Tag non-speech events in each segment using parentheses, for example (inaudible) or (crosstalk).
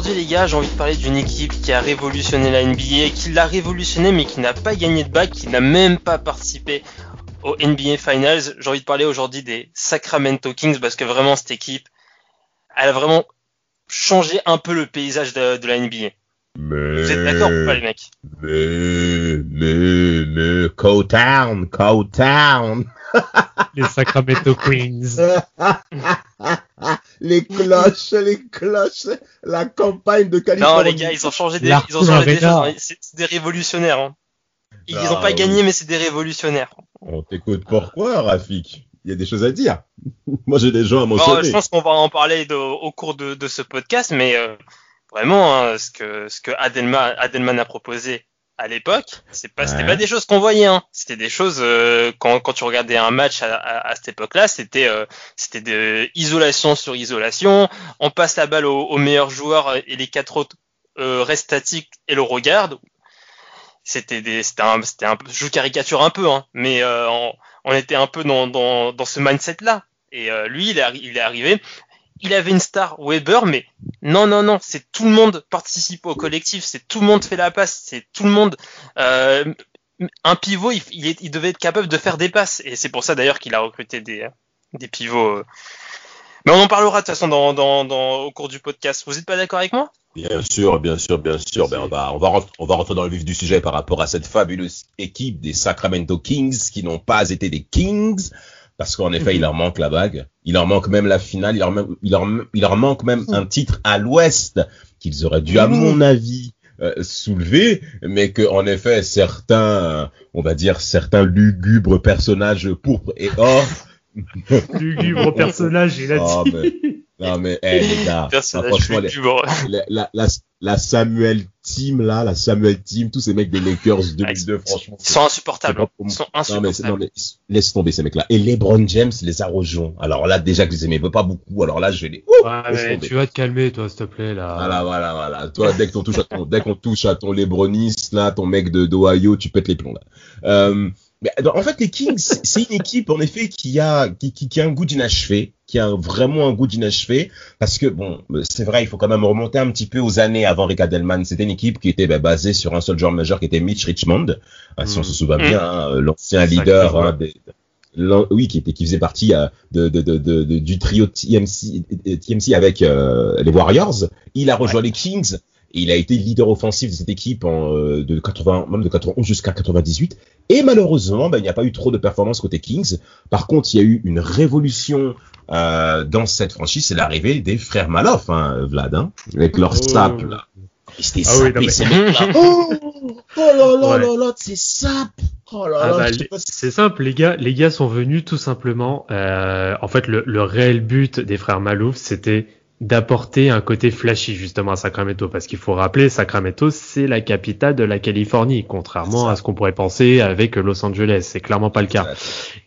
Aujourd'hui les gars, j'ai envie de parler d'une équipe qui a révolutionné la NBA, qui l'a révolutionné mais qui n'a pas gagné de bac, qui n'a même pas participé au NBA Finals. J'ai envie de parler aujourd'hui des Sacramento Kings parce que vraiment cette équipe, elle a vraiment changé un peu le paysage de, la NBA. Mais, Vous êtes d'accord ou pas les mecs? Mais, mais, mais, Cowtown, Cowtown (laughs) Les Sacramento Queens. (laughs) les cloches, les cloches, la campagne de Californie. Non, les gars, ils ont changé des, ils ont changé des choses. C'est des révolutionnaires. Hein. Ils n'ont pas gagné, mais c'est des révolutionnaires. On t'écoute pourquoi, Rafik? Il y a des choses à dire. (laughs) Moi, j'ai des gens à mentionner. je pense qu'on va en parler au cours de, ce podcast, mais euh, vraiment, hein, ce que ce que Adelman, Adelman a proposé à l'époque, c'est pas, c'était pas des choses qu'on voyait. Hein. C'était des choses euh, quand, quand tu regardais un match à, à, cette époque-là, c'était euh, c'était de isolation sur isolation. On passe la balle au, meilleur joueur et les quatre autres euh, restent statiques et le regardent. C'était des, c'était un, c'était un, je caricature un peu, hein, mais euh, on, on, était un peu dans, dans, dans ce mindset-là. Et lui, il est, il est arrivé il avait une star Weber, mais non, non, non, c'est tout le monde participe au collectif, c'est tout le monde fait la passe, c'est tout le monde. Euh, un pivot, il, il, devait être capable de faire des passes, et c'est pour ça d'ailleurs qu'il a recruté des, des pivots. Euh. Mais on en parlera de toute façon dans, dans, dans, au cours du podcast. Vous n'êtes pas d'accord avec moi? Bien sûr, bien sûr, bien sûr. Ben, on, va, on, va on va rentrer dans le vif du sujet par rapport à cette fabuleuse équipe des Sacramento Kings qui n'ont pas été des Kings parce qu'en effet, il mhm. leur manque la bague, il leur manque même la finale, il leur, il leur, il leur manque même un titre à l'Ouest qu'ils auraient dû, à mhm. mon avis, euh, soulever, mais que en effet, certains, on va dire, certains lugubres personnages pourpres et or. (laughs) lugubres personnages, il a oh, dit. non mais, hey, les gars, (laughs) franchement, la, la, la Samuel Team là, la Samuel Team, tous ces mecs des Lakers 2002, franchement. Ils sont insupportables. Ils sont insupportables. Non mais, laisse tomber ces mecs-là. Et LeBron James les a rejoints. Alors là, déjà que je les aimais pas beaucoup, alors là, je vais les. ouais, tu vas te calmer, toi, s'il te plaît là. Voilà, voilà, voilà. Toi, dès qu'on touche à ton, dès qu'on touche à ton LeBroniste là, ton mec de d'Ohio, tu pètes les plombs là. Euh, mais en fait, les Kings, c'est une équipe en effet qui a qui, qui, qui a un goût d'inachevé, qui a vraiment un goût d'inachevé, parce que bon, c'est vrai, il faut quand même remonter un petit peu aux années avant Rick Adelman. C'était une équipe qui était bah, basée sur un seul joueur majeur qui était Mitch Richmond, ah, si on se souvient bien, hein, l'ancien leader hein, des, oui, qui était qui faisait partie euh, de, de, de, de, du trio TMC, TMC avec euh, les Warriors. Il a rejoint les Kings et il a été leader offensif de cette équipe en, euh, de 80, même de 91 jusqu'à 98. Et malheureusement, ben, il n'y a pas eu trop de performances côté Kings. Par contre, il y a eu une révolution euh, dans cette franchise, c'est l'arrivée des frères Maloff, hein, Vlad, hein, avec leur oh. sap là. C'était ah oui, (laughs) oh, oh là là là là, c'est sap. Oh là ah là, bah, c'est simple, les gars, les gars sont venus tout simplement. Euh, en fait, le, le réel but des frères Malouf, c'était d'apporter un côté flashy justement à Sacramento. Parce qu'il faut rappeler Sacramento c'est la capitale de la Californie contrairement à ce qu'on pourrait penser avec Los Angeles. C'est clairement pas le cas.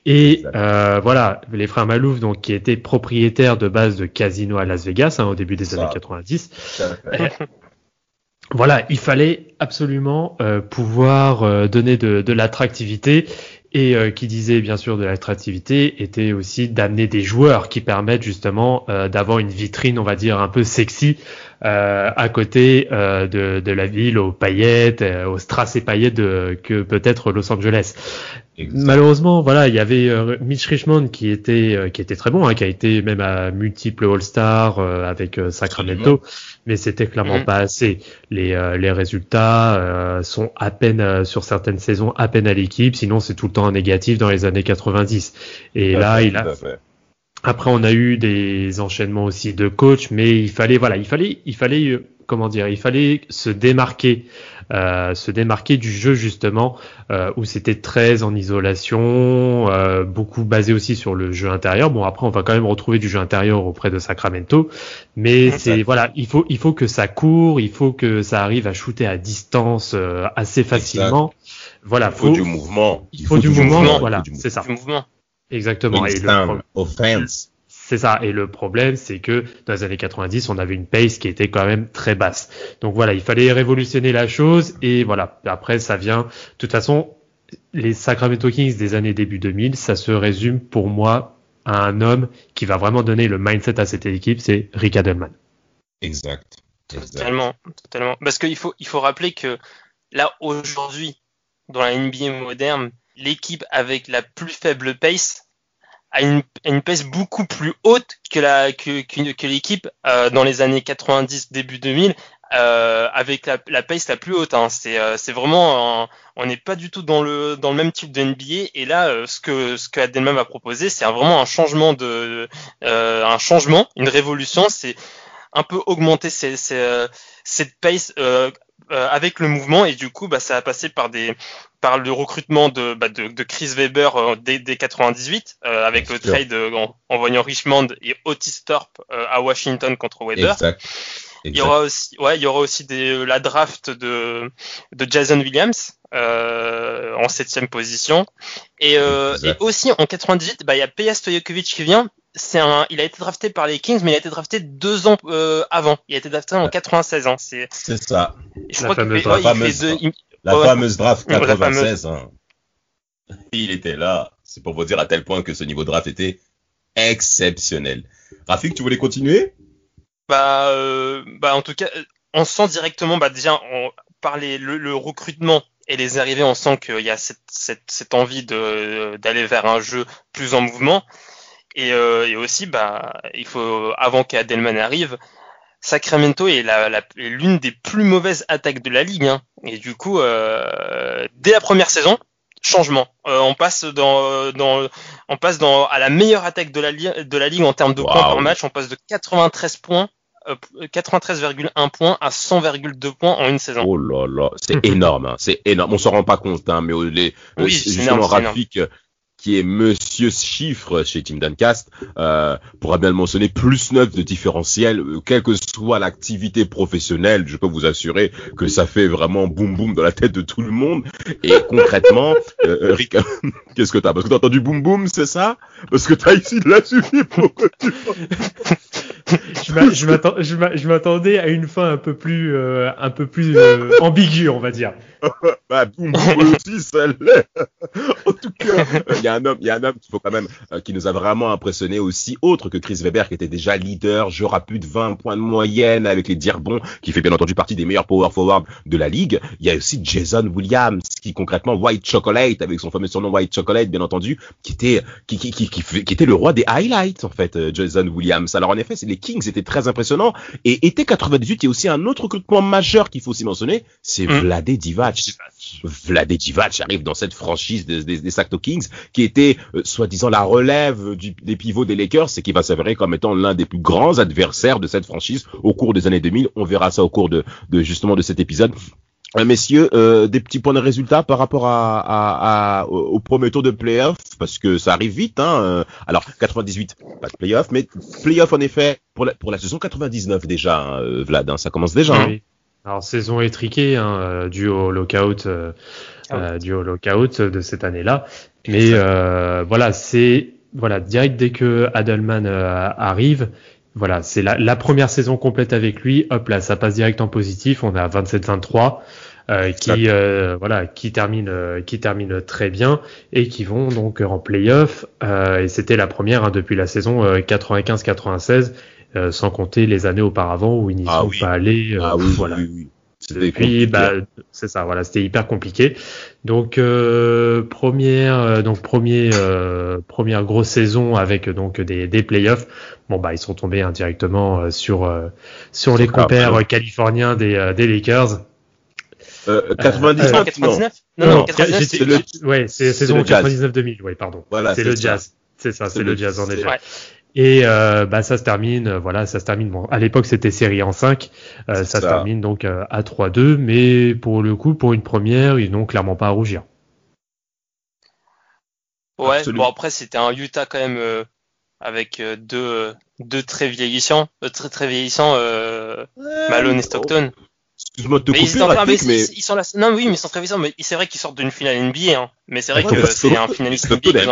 Et euh, voilà les frères Malouf donc qui étaient propriétaires de base de casino à Las Vegas hein, au début des années 90 voilà il fallait absolument euh, pouvoir euh, donner de, de l'attractivité et euh, qui disait bien sûr de l'attractivité était aussi d'amener des joueurs qui permettent justement euh, d'avoir une vitrine on va dire un peu sexy euh, à côté de, de, la ville aux paillettes aux strass et paillettes de, que peut-être Los Angeles. Malheureusement, voilà, il y avait Mitch Richmond qui était qui était très bon, hein, qui a été même à multiples All-Star avec Sacramento mais c'était clairement mhm. pas assez. Les, euh, les résultats euh, sont à peine euh, sur certaines saisons à peine à l'équipe, sinon c'est tout le temps un négatif dans les années 90. Et là, il a après on a eu des enchaînements aussi de coach, mais il fallait voilà, il fallait il fallait comment dire, il fallait se démarquer, euh, se démarquer du jeu justement euh, où c'était très en isolation, euh, beaucoup basé aussi sur le jeu intérieur. Bon après on va quand même retrouver du jeu intérieur auprès de Sacramento, mais c'est voilà, il faut il faut que ça court, il faut que ça arrive à shooter à distance euh, assez facilement. Voilà, il faut, du mouvement. Il faut, du, mouvement, voilà, c'est ça. Du mouvement. Exactement. Et le, offense. C'est ça. Et le problème, c'est que dans les années 90, on avait une pace qui était quand même très basse. Donc voilà, il fallait révolutionner la chose. Et voilà, après, ça vient. De toute façon, les Sacramento Kings des années début 2000, ça se résume pour moi à un homme qui va vraiment donner le mindset à cette équipe, c'est Rick Adelman. Exact. Totalement, totalement. Parce qu'il faut, il faut rappeler que là, aujourd'hui, dans la NBA moderne, l'équipe avec la plus faible pace à une, une pace beaucoup plus haute que la que, que, l'équipe euh, dans les années 90 début 2000 euh, avec la, la pace la plus haute. Hein. C'est euh, c'est vraiment on n'est pas du tout dans le dans le même type de NBA et là euh, ce que ce que Adelman va proposer c'est vraiment un changement de euh, un changement une révolution c'est un peu augmenter ces, ces, cette pace avec le mouvement et du coup bah ça a passé par des par le recrutement de, bah, de, de, Chris Weber euh, dès, dès 98, euh, avec le trade euh, en, envoyant Richmond et Otis Thorpe euh, à Washington contre Weber. Exact. Il y aura aussi, ouais, il y aura aussi des, la draft de, de Jason Williams en septième position. Et, et, aussi en 98, bah, il y a Peja Stojakovic qui vient. C'est un, il a été drafté par les Kings, mais il a été drafté deux ans avant. Il a été drafté en 96 ans. C'est, ça. Je crois qu'il fait, ouais, il fait deux, il, la fameuse draft 96, hein. (laughs) il était là. C'est pour vous dire à tel point que ce niveau de draft était exceptionnel. Rafik, tu voulais continuer? Bah, euh, bah en tout cas, on sent directement, bah déjà, on, par les, le, recrutement et les arrivées, on sent qu'il y a cette, cette, cette envie de d'aller vers un jeu plus en mouvement. Et, euh, et aussi, bah, il faut avant qu'Adelman arrive, Sacramento est l'une des plus mauvaises attaques de la ligue. Hein. Et du coup, euh, dès la première saison, changement. Euh, on passe dans, dans, on passe dans à la meilleure attaque de la, de la ligue en termes de points par match. On passe de 93 points, 93,1 euh, points à 100,2 points en une saison. Oh là là, c'est énorme, hein. c'est énorme. On s'en rend pas compte, hein, mais les, oui, justement, Rafik, qui est Monsieur Chiffre chez Team Duncast, euh, pourra bien le mentionner, plus 9 de différentiel, euh, quelle que soit l'activité professionnelle, je peux vous assurer que ça fait vraiment boum boum dans la tête de tout le monde. Et (laughs) concrètement, euh, Rick, (laughs) qu'est-ce que t'as? Parce que t'as entendu boum boum, c'est ça? Parce que t'as ici de la suivi pour que tu... (laughs) je m'attendais à une fin un peu plus, euh, euh, ambiguë, on va dire. (laughs) bah, boum, aussi, ça l'est. (laughs) en tout cas, il y a un homme, il y a un homme qu'il faut quand même, euh, qui nous a vraiment impressionné aussi, autre que Chris Weber, qui était déjà leader, à plus de 20 points de moyenne avec les Dirbons, qui fait bien entendu partie des meilleurs power forward de la ligue. Il y a aussi Jason Williams, qui concrètement White Chocolate, avec son fameux surnom White Chocolate, bien entendu, qui, était le roi des highlights, en fait, Jason Williams. Alors, en effet, c'est les Kings étaient très impressionnants. Et été 98, il y a aussi un autre recrutement majeur qu'il faut aussi mentionner, c'est mmh. Vlade Divac. Vlade Divac arrive dans cette franchise des, des, des Sacto Kings, qui était euh, soi-disant la relève du, des pivots des Lakers, et qui va s'avérer comme étant l'un des plus grands adversaires de cette franchise au cours des années 2000. On verra ça au cours de, de justement de cet épisode. Euh, messieurs, euh, des petits points de résultat par rapport à, à, à, au premier tour de playoff, parce que ça arrive vite. Hein. Euh, alors, 98, pas de playoff, mais playoff en effet pour la, pour la saison 99 déjà, hein, Vlad, hein, ça commence déjà. Hein. Oui. Alors, saison étriquée, hein, dû au lockout, euh, euh, dû au lockout de cette année-là. Mais voilà, c'est voilà direct dès que Adelman arrive, voilà, c'est la, la, première saison complète avec lui. Hop là, ça passe direct en positif. On a 27-23. Euh, qui euh, voilà qui termine euh, qui termine très bien et qui vont donc en playoff euh, et c'était la première hein, depuis la saison 95-96 sans compter les années auparavant où ils n'y ah sont pas allés ah, oui, voilà oui, oui. Puis bah c'est ça voilà c'était hyper compliqué. Donc première donc premier première grosse saison avec donc des, des playoffs. Bon bah ils sont tombés indirectement sur sur les compères californiens des, des Lakers. Euh, 99, euh, 99 Non, non, non 99, c'est le... Ouais, c'est saison 99-2000, ouais, pardon. Voilà, c'est le jazz. C'est ça, c'est le, jazz en effet. Ouais. Et euh, bah, ça se termine, voilà, ça se termine. Bon, à l'époque, c'était série en 5. ça, se termine donc à 3-2. Mais pour le coup, pour une première, ils n'ont clairement pas à rougir. Ouais, bon après c'était un Utah quand même avec deux, deux très vieillissants, très très vieillissants, Malone et Stockton. Excuse-moi de te couper, ils, mais... ils sont là... Non, oui, mais ils sont très vivants. Mais c'est vrai qu'ils sortent d'une finale NBA. Hein. Mais c'est vrai que c'est un finaliste NBA.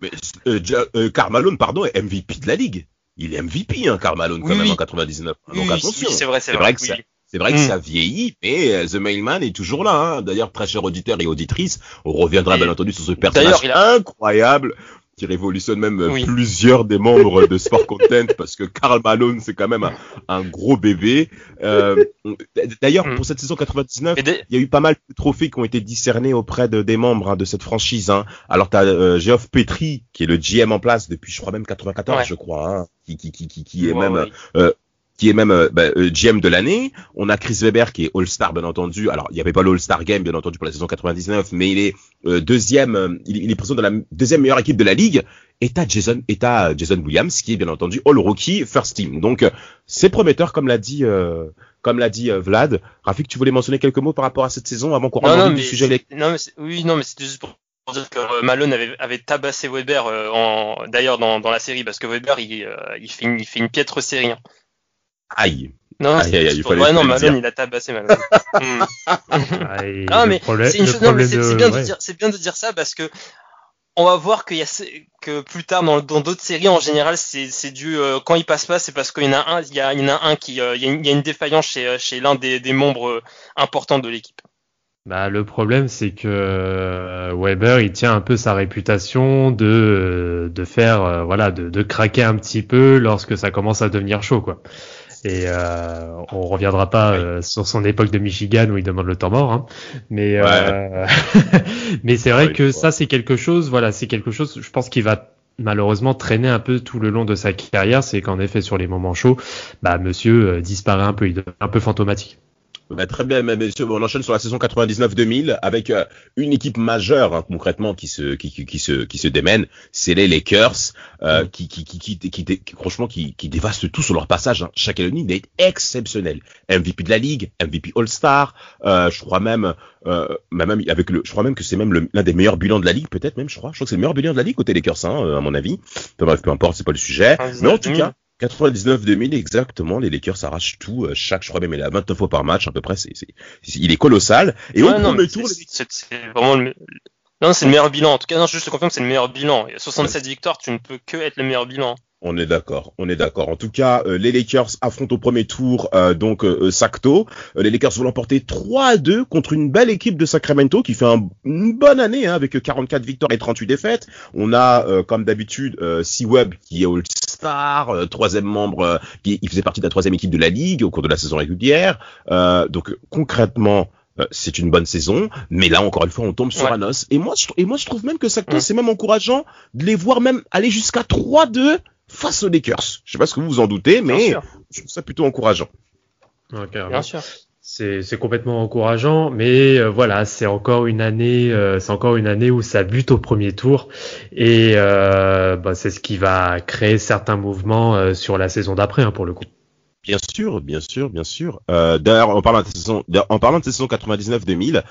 Mais euh, euh, Carmalone, pardon, est MVP de la ligue. Il est MVP, hein, Carmalone, quand même, en 99. Donc attention. c'est vrai, c'est vrai. que ça, c'est vrai que mm. ça vieillit, mais euh, The Mailman est toujours là. Hein. D'ailleurs, très cher auditeur et auditrice, on reviendra bien entendu sur ce personnage incroyable qui révolutionne même euh, plusieurs des membres de Sport Content parce que Karl Malone c'est quand même un, gros bébé. Euh, D'ailleurs pour mm. cette saison 99, il y a eu pas mal de trophées qui ont été discernés auprès de, des membres hein, de cette franchise. Hein. Alors tu as euh, Geoff Petri qui est le GM en place depuis je crois même 94 je crois, hein, qui, qui, qui, qui, est même euh, qui est même euh, bah, euh, GM de l'année. On a Chris Weber qui est All-Star bien entendu. Alors il n'y avait pas l'All-Star Game bien entendu pour la saison 99, mais il est euh, deuxième, il, est présent dans la deuxième meilleure équipe de la ligue. Et t'as Jason, et Jason Williams qui est bien entendu All Rookie First Team. Donc c'est prometteur comme l'a dit comme l'a dit Vlad. Rafik, tu voulais mentionner quelques mots par rapport à cette saison avant qu'on rentre du sujet Non mais oui non mais c'était juste pour dire que Malone avait, avait tabassé Weber en d'ailleurs dans, dans la série parce que Weber il, il fait une, il fait une piètre série. Hein. Aïe. Non, aïe, aïe, il ouais, non, Malone, il a tabassé Malone. (laughs) non, mais c'est une chose, non, mais c'est bien de dire, c'est bien de dire ça parce que on va voir qu'il y a que plus tard dans d'autres séries en général c'est dû euh, quand il passe pas c'est parce qu'il y en a un il y, a, il y en a un qui euh, il, y a une, il, y a une, défaillance chez euh, chez l'un des, des membres importants de l'équipe. Bah, le problème, c'est que Weber, il tient un peu sa réputation de, de faire, voilà, de, de craquer un petit peu lorsque ça commence à devenir chaud, quoi. Et euh, on reviendra pas euh, sur son époque de Michigan où il demande le temps mort, hein. mais euh, (laughs) mais c'est vrai que ça c'est quelque chose, voilà, c'est quelque chose, je pense qu'il va malheureusement traîner un peu tout le long de sa carrière, c'est qu'en effet sur les moments chauds, bah monsieur euh, disparaît un peu, il devient un peu fantomatique. Bah, très bien, messieurs. on enchaîne sur la saison 99-2000 avec euh, une équipe majeure hein, concrètement qui se qui, qui, qui, se qui se démène. C'est les Lakers euh, mm. qui, qui, qui, qui, qui, franchement qui, qui dévastent tout sur leur passage. Hein. Chaque année est exceptionnel. MVP de la ligue, MVP All-Star. Euh, je crois même, euh, même avec le, je crois même que c'est même l'un des meilleurs bilans de la ligue, peut-être même. Je crois. Je crois que c'est le meilleur bilan de la ligue côté Lakers, hein, à mon avis. bref, peu importe, c'est pas le sujet. Mais en tout cas. 99-2000 exactement, les Lakers arrachent tout, euh, chaque, je crois même il a 29 fois par match à peu près, c'est, c'est, il est colossal. Et au premier tour, c'est, vraiment le, non, c'est le meilleur bilan. En tout cas, non, je te confirme que c'est le meilleur bilan. 67 victoires, tu ne peux que être le meilleur bilan. On est d'accord, on est d'accord. En tout cas, euh, les Lakers affrontent au premier tour euh, donc euh, Sacto. les Lakers vont l'emporter 3-2 contre une belle équipe de Sacramento qui fait une bonne année hein, avec 44 victoires et 38 défaites. On a comme d'habitude C-Web qui est All-Star, troisième membre, qui il faisait partie de la troisième équipe de la ligue au cours de la saison régulière. donc concrètement, c'est une bonne saison, mais là encore une fois on tombe sur un os. Et moi, je, et moi je trouve même que Sacto c'est même encourageant de les voir même aller jusqu'à 3-2 face aux Lakers. Je sais pas ce que vous vous en doutez, mais je trouve ça plutôt encourageant. Bien sûr. C'est complètement encourageant, mais euh, voilà, c'est encore une année, euh, c'est encore une année où ça bute au premier tour, et euh, bah, c'est ce qui va créer certains mouvements sur la saison d'après, hein, pour le coup. Bien sûr, bien sûr, bien sûr. D'ailleurs, en parlant de saison, en parlant de saison 99-2000,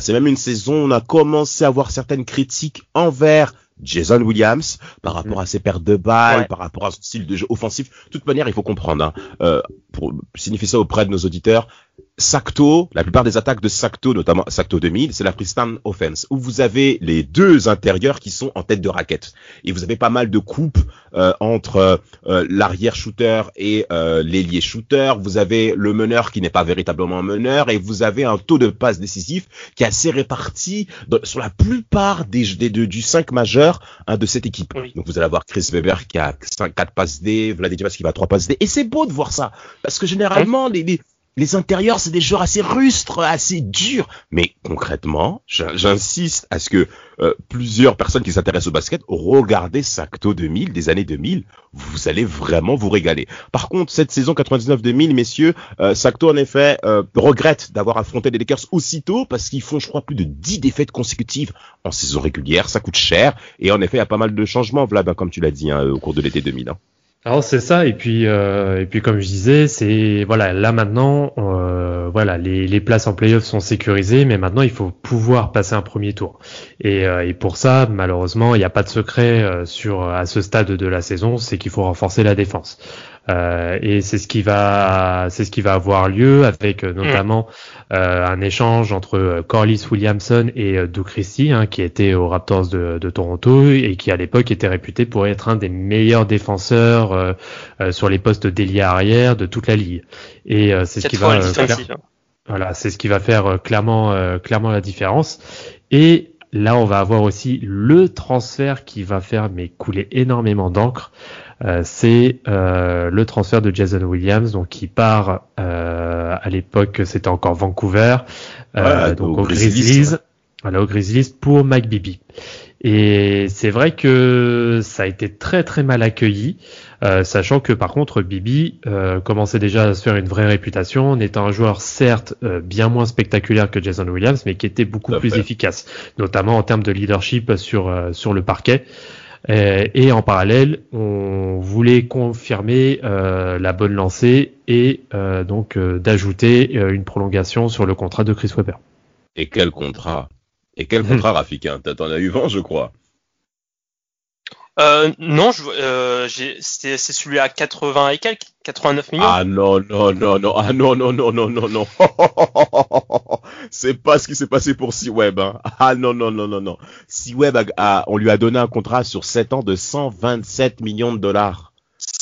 c'est même une saison où on a commencé à avoir certaines critiques envers Jason Williams par rapport à ses pertes de balles, par rapport à son style de jeu offensif. De toute manière, il faut comprendre, hein, euh, pour signifier ça auprès de nos auditeurs, Sacto, la plupart des attaques de Sacto, notamment Sacto 2000, c'est la freestyle offense, où vous avez les deux intérieurs qui sont en tête de raquette. Et vous avez pas mal de coupes euh, entre euh, l'arrière shooter et euh, l'ailier shooter. Vous avez le meneur qui n'est pas véritablement un meneur, et vous avez un taux de passe décisif qui est assez réparti sur la plupart des, des, du 5 majeur hein, de cette équipe. Donc vous allez avoir Chris Weber qui a 5, 4 passes D, Vladimir qui va à 3 passes D. Et c'est beau de voir ça, parce que généralement, les, les les intérieurs, c'est des joueurs assez rustres, assez durs. Mais concrètement, j'insiste à ce que euh, plusieurs personnes qui s'intéressent au basket regardez Sacto 2000 des années 2000. Vous allez vraiment vous régaler. Par contre, cette saison 99-2000, messieurs, euh, Sacto en effet euh, regrette d'avoir affronté les Lakers aussitôt parce qu'ils font, je crois, plus de 10 défaites consécutives en saison régulière. Ça coûte cher. Et en effet, il y a pas mal de changements, Vlad, hein, comme tu l'as dit, hein, au cours de l'été 2000. Alors c'est ça et puis euh, et puis comme je disais c'est voilà là maintenant euh, voilà les, les places en playoff sont sécurisées mais maintenant il faut pouvoir passer un premier tour. Et, euh, et pour ça malheureusement il n'y a pas de secret sur à ce stade de la saison c'est qu'il faut renforcer la défense euh, et c'est ce qui va, c'est ce qui va avoir lieu avec euh, notamment euh, un échange entre Corliss Williamson et Doug Christie, hein, qui était aux Raptors de, de, Toronto et qui à l'époque était réputé pour être un des meilleurs défenseurs sur les postes d'ailier arrière de toute la ligue. Et c'est ce qui va faire, voilà, c'est ce qui va faire clairement, clairement la différence. Et là, on va avoir aussi le transfert qui va faire mais couler énormément d'encre. Euh, c'est euh, le transfert de Jason Williams, donc qui part euh, à l'époque, c'était encore Vancouver, donc au, Grizzlies, voilà au Grizzlies pour Mike Bibby. Et c'est vrai que ça a été très très mal accueilli, sachant que par contre Bibi commençait déjà à se faire une vraie réputation en étant un joueur certes bien moins spectaculaire que Jason Williams, mais qui était beaucoup plus efficace, notamment en termes de leadership sur sur le parquet. Euh, et en parallèle, on voulait confirmer euh, la bonne lancée et euh, donc d'ajouter une prolongation sur le contrat de Chris Webber. Et quel contrat? Et quel contrat, (laughs) Rafika? T'en as eu vent, je crois. Euh, non, euh, c'est celui à 80 et quelques, 89 millions. Ah non, non, non, non, ah non, non, non, non, non, non. (laughs) c'est pas ce qui s'est passé pour C-Web. Hein. Ah non, non, non, non, non. C-Web, a, on lui a donné un contrat sur 7 ans de 127 millions de dollars.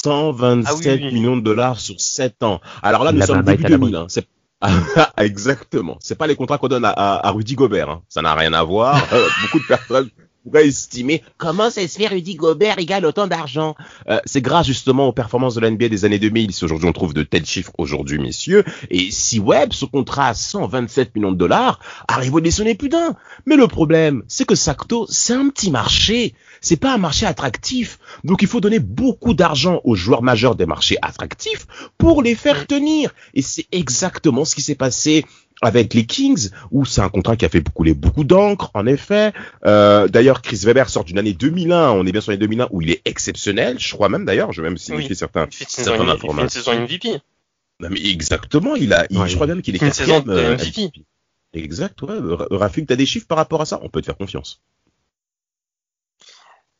127 ah millions de dollars sur 7 ans. Alors là, nous sommes début 2000. Hein. C'est (laughs) Exactement. C'est pas les contrats qu'on donne à, à, Rudy Gobert. Hein. Ça n'a rien à voir. (laughs) Beaucoup de personnes pourrait estimer comment ça se fait Rudy Gobert égale autant d'argent. Euh, c'est grâce justement aux performances de l'NBA des années 2000. Si aujourd'hui on trouve de tels chiffres aujourd'hui, messieurs, et si Webb, ce contrat à 127 millions de dollars, arrive au déçonner plus d'un. Mais le problème, c'est que Sacto, c'est un petit marché. C'est pas un marché attractif. Donc il faut donner beaucoup d'argent aux joueurs majeurs des marchés attractifs pour les faire tenir. Et c'est exactement ce qui s'est passé avec les Kings, où c'est un contrat qui a fait couler beaucoup d'encre, en effet. Euh, d'ailleurs, Chris Weber sort d'une année 2001, on est bien sur l'année 2001, où il est exceptionnel, je crois même d'ailleurs, je vais même signifier certains, il fait une informations. une saison MVP. Non, mais exactement, il a, je crois même qu'il est quatrième euh, MVP. Exact, ouais. Rafik, t'as des chiffres par rapport à ça? On peut te faire confiance.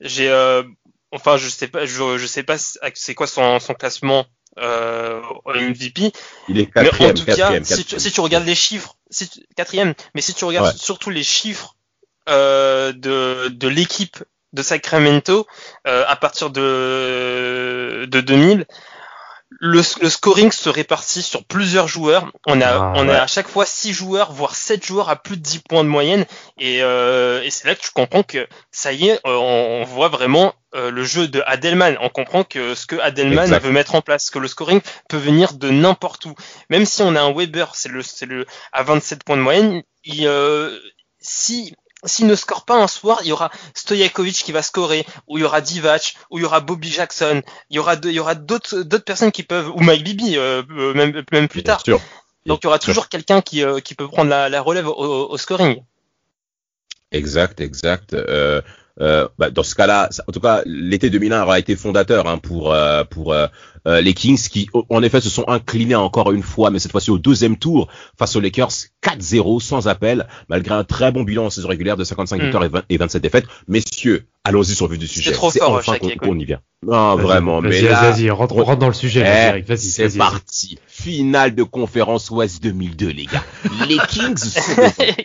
J'ai, euh, enfin, je sais pas, je, je sais pas c'est quoi son, son classement euh, MVP. Il est quatrième, mais en tout cas, Si, tu, si, tu, regardes les chiffres, si quatrième, mais si tu regardes surtout les chiffres euh, de, de l'équipe de Sacramento euh, à partir de, de 2000, le, le, scoring se répartit sur plusieurs joueurs. On a, ah, on a à chaque fois 6 joueurs, voire 7 joueurs à plus de 10 points de moyenne. Et, euh, et c'est là que tu comprends que ça y est, euh, on, voit vraiment euh, le jeu de Adelman. On comprend que ce que Adelman veut mettre en place, que le scoring peut venir de n'importe où. Même si on a un Weber, c'est le, c'est le à 27 points de moyenne. Il, euh, si s'il ne score pas un soir, il y aura Stojakovic qui va scorer, ou il y aura Divac, ou il y aura Bobby Jackson, il y aura il y aura d'autres d'autres personnes qui peuvent, ou Mike Bibi euh, euh, même même plus tard. Donc il y aura toujours quelqu'un qui euh, qui peut prendre la, la relève au, au, scoring. Exact, exact. Euh, euh, bah, dans ce cas-là, en tout cas, l'été 2001 aura été fondateur hein, pour euh, pour euh, les Kings qui, en effet, se sont inclinés encore une fois, mais cette fois-ci au deuxième tour face aux Lakers, 4-0 sans appel, malgré un très bon bilan en saison régulière de 55 mm. victoires et, 27 défaites. Messieurs, allons-y sur le vue du sujet. C'est trop fort, enfin qu'on y vient. Non, vraiment. mais vas-y, rentre, rentre, dans le sujet, eh, vas-y. C'est parti. Finale de conférence Ouest 2002, les gars. les (laughs) Kings sont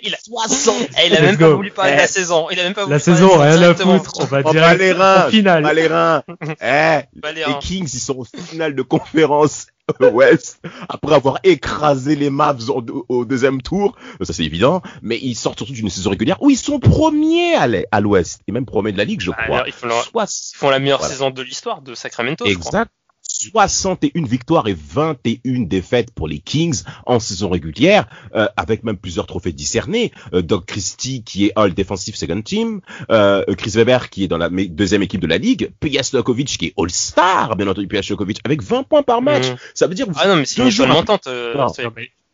il a 60. Eh, il a même pas voulu parler de la saison. Il a même pas voulu la saison, rien à foutre. On va dire les reins. Finale. Pas les reins. (laughs) eh, les Kings, ils sont au finale de conférence (laughs) Ouest après avoir écrasé les Mavs au, deuxième tour. Ça c'est évident, mais ils sortent surtout d'une saison régulière où ils sont premiers à l'Ouest et même premiers de la ligue, je bah, crois. ils, font la, meilleure saison de l'histoire de Sacramento. Exact. 61 victoires et 21 défaites pour les Kings en saison régulière, euh, avec même plusieurs trophées discernés. Euh, Doug Christie qui est All Defensive Second Team, euh, Chris Weber qui est dans la deuxième équipe de la ligue, P.S. Stojakovic qui est All-Star, bien entendu P.S. Stojakovic, avec 20 points par match. Mhm. Ça veut dire Ah non, mais c'est une entente. euh,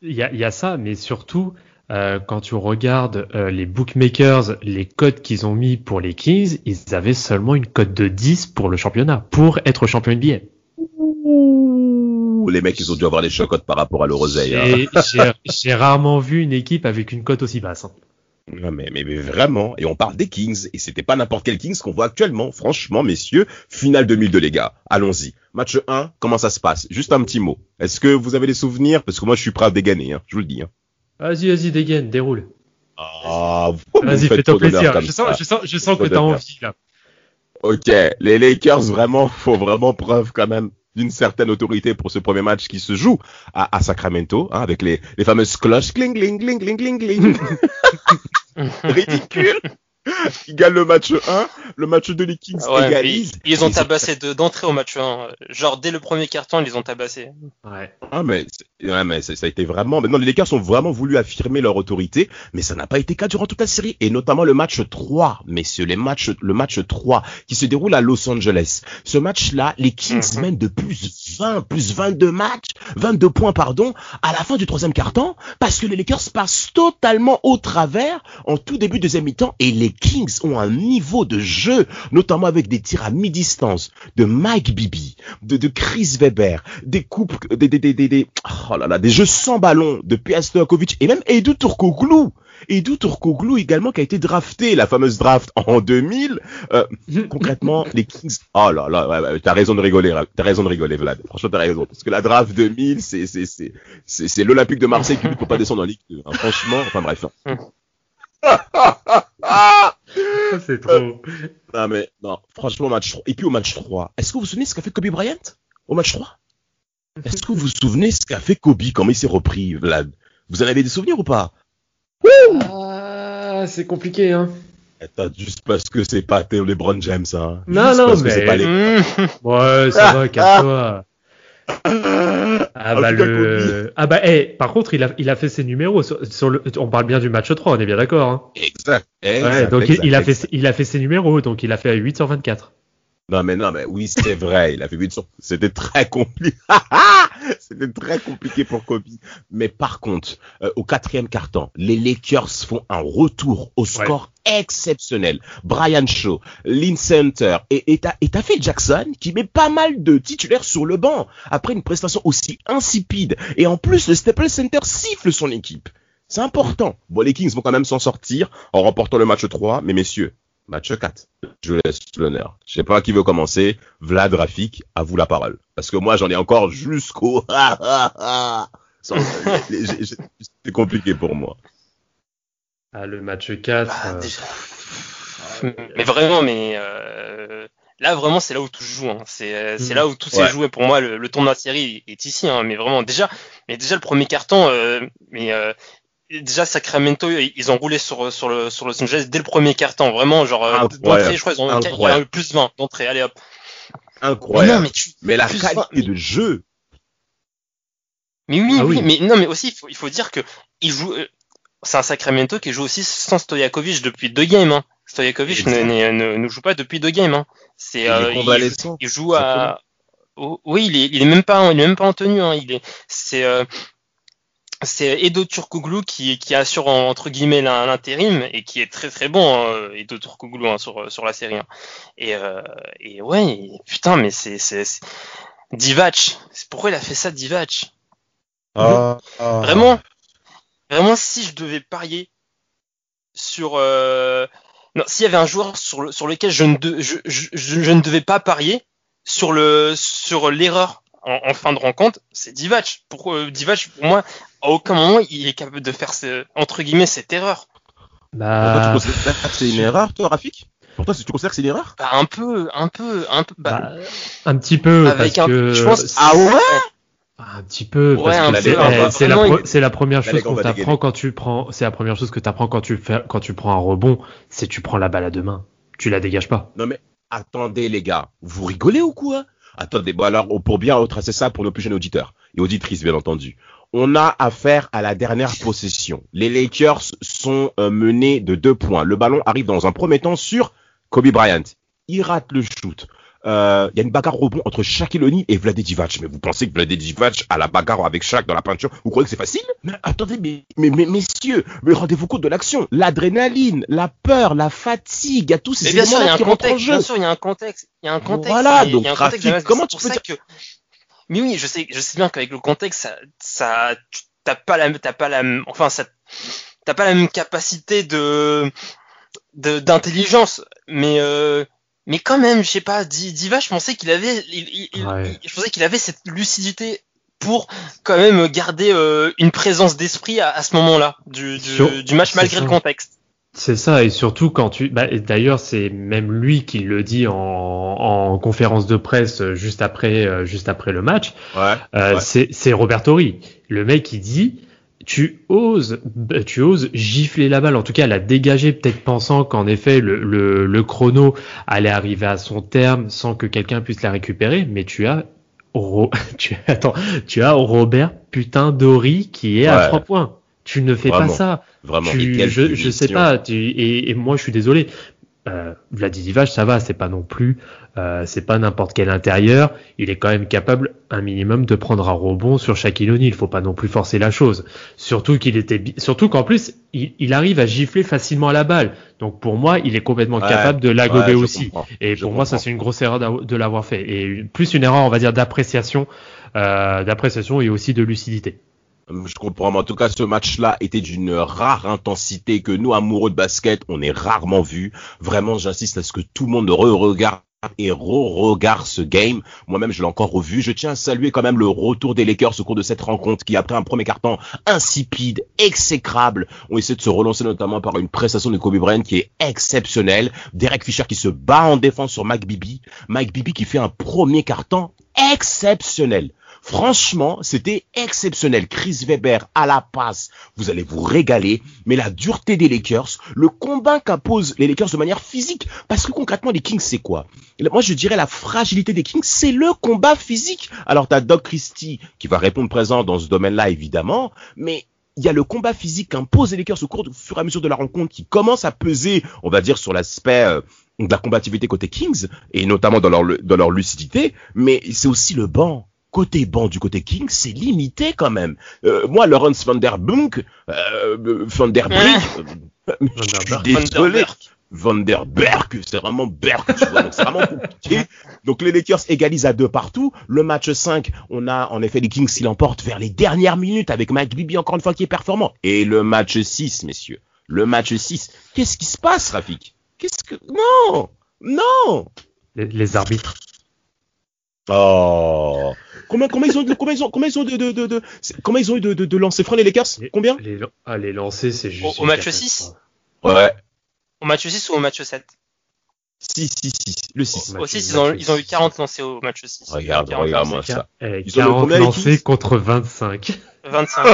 y il y a ça, mais surtout, euh, quand tu regardes euh, les bookmakers, les codes qu'ils ont mis pour les Kings, ils avaient seulement une cote de 10 pour le championnat, pour être champion NBA. Ouh, les mecs, ils ont dû avoir des chocottes par rapport à l'Euroseille. Hein. J'ai- rarement vu une équipe avec une cote aussi basse. hein. Ouais, mais, mais, mais vraiment, et on parle des Kings, et c'était pas n'importe quel Kings qu'on voit actuellement. Franchement, messieurs, finale 2002, les gars. Allons-y. Match 1, comment ça se passe? Juste un petit mot. Est-ce que vous avez des souvenirs? Parce que moi, je suis prêt à dégainer, hein, je vous le dis. Hein. Vas-y, vas-y, dégaine, déroule. Ah, Vas-y, fais-toi plaisir. Je sens, je sens, je sens que t'as envie, là. Ok, les Lakers, vraiment, faut vraiment preuve quand même d'une certaine autorité pour ce premier match qui se joue à, à Sacramento, hein, avec les, les fameuses cloches cling, cling, cling, cling, cling, cling. (laughs) Ridicule. (laughs) Ils gagnent le match 1, le match 2, les Kings Ouais, égalisent. ils, ils ont tabassé de- d'entrée au match 1. Genre, dès le premier carton, ils les ont tabassés. Ouais. Ah mais, ouais, mais ça a été vraiment. Maintenant, les Lakers ont vraiment voulu affirmer leur autorité, mais ça n'a pas été le cas durant toute la série, et notamment le match 3, messieurs, les matchs, le match 3 qui se déroule à Los Angeles. Ce match-là, les Kings Mhm. mènent de plus 20, plus 22 matchs, 22 points, pardon, à la fin du troisième quart-temps, parce que les Lakers passent totalement au travers en tout début de deuxième mi-temps, et les Kings ont un niveau de jeu, notamment avec des tirs à mi-distance de Mike Bibby, de, de Chris Weber, des coupes, des, des, des, des, des- oh là là, des jeux sans ballon de P.A. Stojakovic et même Edu Turkoglu. Edu Turkoglu également qui a été drafté, la fameuse draft en 2000. Euh, (laughs) concrètement, les Kings, oh là là, ouais, ouais, t'as raison de rigoler, t'as raison de rigoler, Vlad. Franchement, t'as raison. Parce que la draft 2000, c'est, c'est, c'est, c'est, c'est l'Olympique de Marseille qui lutte pour pas descendre en Ligue 2. hein. Franchement, enfin bref. C'est trop. Non mais, non, franchement, match 3. Et puis au match 3, est-ce que vous vous souvenez ce qu'a fait Kobe Bryant au match 3 Est-ce que vous vous souvenez ce qu'a fait Kobe, comment il s'est repris, Vlad? Vous en avez des souvenirs ou pas? Ah, c'est compliqué, hein. Attends, juste parce que c'est pas Théo LeBron James, hein. Non, Juste non, parce que mais- c'est pas les... Mmh. Ouais, ça va, calme-toi. Ah bah tout cas, le. Ah bah, eh, par contre, il a, il a fait ses numéros sur, sur le. On parle bien du match 3, on est bien d'accord. Hein. Exact. exact, Ouais, donc il- exact, il a exact. fait, il a fait ses numéros, donc il a fait 8 sur 24. Non mais non mais oui c'est vrai, il a fait 8 sur... C'était très compliqué. (laughs) C'était très compliqué pour Kobe. Mais par contre, euh, au quatrième quart-temps, les Lakers font un retour au score exceptionnel. Brian Shaw, Lynn Center et, et Jackson qui met pas mal de titulaires sur le banc après une prestation aussi insipide. Et en plus, le Staples Center siffle son équipe. C'est important. Bon, les Kings vont quand même s'en sortir en remportant le match 3, mais messieurs, match 4. Je vous laisse l'honneur. Je sais pas qui veut commencer. Vlad Rafik, à vous la parole. Parce que moi, j'en ai encore jusqu'au... (laughs) C'est compliqué pour moi. Ah, le match 4. Bah, euh, déjà- Mais vraiment, mais euh, là vraiment c'est là où tout se joue. Hein. C'est euh, c'est Mm. là où tout Ouais. s'est joué. Pour moi, le, le tournoi de série est ici. Hein. Mais vraiment déjà, mais déjà le premier carton, euh, mais euh, déjà Sacramento, ils ont roulé sur sur le sur Los Angeles dès le premier carton. Vraiment genre euh, Incroyable. d'entrée, je crois ils ont eu plus 20 d'entrée. Allez hop. Mais Incroyable. non, mais, mais, tu, la plus qualité 20, de jeu. Mais oui, Ah oui, oui. mais non, mais aussi il faut, il faut dire que il joue. euh, C'est un Sacramento qui joue aussi sans Stojakovic depuis deux games. Hein. Stojakovic ne, Exact. ne, ne, ne joue pas depuis deux games. Hein. C'est euh, il, joue à. Oh, oui, il est, il est même pas, il est même pas en tenue. Hein. Il est, c'est, euh, c'est Edo Turkoglu qui, qui assure en- entre guillemets l'in- l'intérim et qui est très très bon, hein, Edo Turkoglu hein, sur sur la série. hein. Et euh, et ouais, et putain, mais c'est c'est Divac. Pourquoi il a fait ça, Divac? Ah, ah. Vraiment, vraiment, si je devais parier sur, euh... non, s'il y avait un joueur sur, le- sur lequel je ne, de- je, je, je- je ne devais pas parier sur le, sur l'erreur en, en fin de rencontre, c'est Divac. Pourquoi euh, Divac, pour moi, à aucun moment il est capable de faire ce, entre guillemets cette erreur. Pourquoi tu Bah, considères que c'est une erreur, toi, Rafik? Pour toi, si tu considères que c'est une erreur? Bah, un peu, un peu, un peu. Bah, bah, un petit peu. avec parce un, que je pense. Ah ouais? Un petit peu, Ouais, parce un que peu, c'est la, pro- première chose qu'on t'apprend quand tu prends, c'est la première chose que t'apprends quand tu fais, quand tu prends un rebond, c'est tu prends la balle à deux mains. Tu la dégages pas. Non mais attendez les gars, vous rigolez ou quoi? Attendez, bon alors pour bien retracer ça pour nos plus jeunes auditeurs et auditrices bien entendu. On a affaire à la dernière possession. Les Lakers sont euh, menés de deux points. Le ballon arrive dans un premier temps sur Kobe Bryant. Il rate le shoot. Euh, il y a une bagarre rebond entre Shaquille O'Neal et Vlade Divac. Mais vous pensez que Vlade Divac a la bagarre avec Shaq dans la peinture? Vous croyez que c'est facile? Mais attendez, mais, mais, mais messieurs, mais rendez-vous compte de l'action. L'adrénaline, la peur, la fatigue, il y a tous ces Mais bien sûr, il y a éléments un qui rentrent en contexte. jeu. Bien sûr, il y a un contexte. Il y a un contexte. Voilà, il y a donc, contexte, comment tu peux ça que- Mais oui, je sais, je sais bien qu'avec le contexte, ça, ça, tu- t'as pas la, t'as pas la, enfin, ça, t'as pas la même capacité de, de, d'intelligence. Mais, euh, mais quand même, je sais pas, Di- Diva, je pensais qu'il avait, il- il- il- Ouais. je pensais qu'il avait cette lucidité pour quand même garder euh, une présence d'esprit à, à ce moment-là du, du, Sur- du match malgré ça. le contexte. C'est ça, et surtout quand tu. Bah, D'ailleurs, c'est même lui qui le dit en, en conférence de presse euh, juste après, euh, juste après le match. Ouais. Euh, Ouais. c'est- C'est Roberto Ri. Le mec, il dit tu oses, bah, tu oses gifler la balle, en tout cas la dégager, peut-être pensant qu'en effet le, le, le chrono allait arriver à son terme sans que quelqu'un puisse la récupérer, mais tu as Ro- (laughs) tu attends, tu as Robert putain Dori qui est à trois points. Tu ne fais Vraiment. pas ça. Vraiment. Tu- je, je sais pas. Tu, et, et moi, je suis désolé. Euh, Vladivac, ça va, c'est pas non plus, euh, c'est pas n'importe quel intérieur. Il est quand même capable, un minimum, de prendre un rebond sur Shaquille O'Neal. Il faut pas non plus forcer la chose. Surtout qu'il était, surtout qu'en plus, il, il arrive à gifler facilement la balle. Donc pour moi, il est complètement Ouais, capable de la gober Ouais, je aussi. comprends. Et Je pour moi, ça c'est une grosse erreur de l'avoir fait. Et plus une erreur, on va dire, d'appréciation, euh, d'appréciation et aussi de lucidité. Je comprends, mais en tout cas, ce match-là était d'une rare intensité que nous, amoureux de basket, on est rarement vu. Vraiment, j'insiste à ce que tout le monde re-regarde et re-regarde ce game. Moi-même, je l'ai encore revu. Je tiens à saluer quand même le retour des Lakers au cours de cette rencontre qui, après un premier carton insipide, exécrable, ont essayé de se relancer notamment par une prestation de Kobe Bryant qui est exceptionnelle. Derek Fisher qui se bat en défense sur Mike Bibi. Mike Bibi qui fait un premier carton exceptionnel. Franchement, c'était exceptionnel. Chris Weber à la passe, vous allez vous régaler. Mais la dureté des Lakers, le combat qu'imposent les Lakers de manière physique, parce que concrètement, les Kings, c'est quoi? Moi, je dirais la fragilité des Kings, c'est le combat physique. Alors, t'as Doc Christie qui va répondre présent dans ce domaine-là, évidemment, mais il y a le combat physique qu'imposent les Lakers au cours, au fur et à mesure de la rencontre qui commence à peser, on va dire, sur l'aspect euh, de la combativité côté Kings, et notamment dans leur, dans leur lucidité, mais c'est aussi le banc. Côté banc du côté Kings, c'est limité quand même. Euh, moi, Lawrence Van Der Bunk, euh, Van Der Brink, euh, je suis Berg. désolé. Van Der Berg, c'est vraiment Berg, tu vois, donc c'est vraiment compliqué. (laughs) Donc les Lakers égalisent à deux partout. Le match 5, on a en effet les Kings qui l'emportent vers les dernières minutes avec Mike Bibi encore une fois qui est performant. Et le match 6, messieurs, le match 6, qu'est-ce qui se passe, Rafik? Qu'est-ce que... Non Non Les, les arbitres. Oh Combien, combien ils ont de, combien ils ont, combien ils ont de, de, de, de- combien ils ont eu de, de, de lancers francs les Lakers Combien Les, ah, les lancers, c'est juste. Au- au match catastrophe. 6? Ouais. Au match 6 ou au match 7 6, 6, 6. Le 6. Match- Au 6, ils ont, ils ont eu six. 40 lancés au match 6. Regarde, 40 regarde-moi lancés. ça. Eh, Ils ont le 40 combien, les lancés contre 25. 25.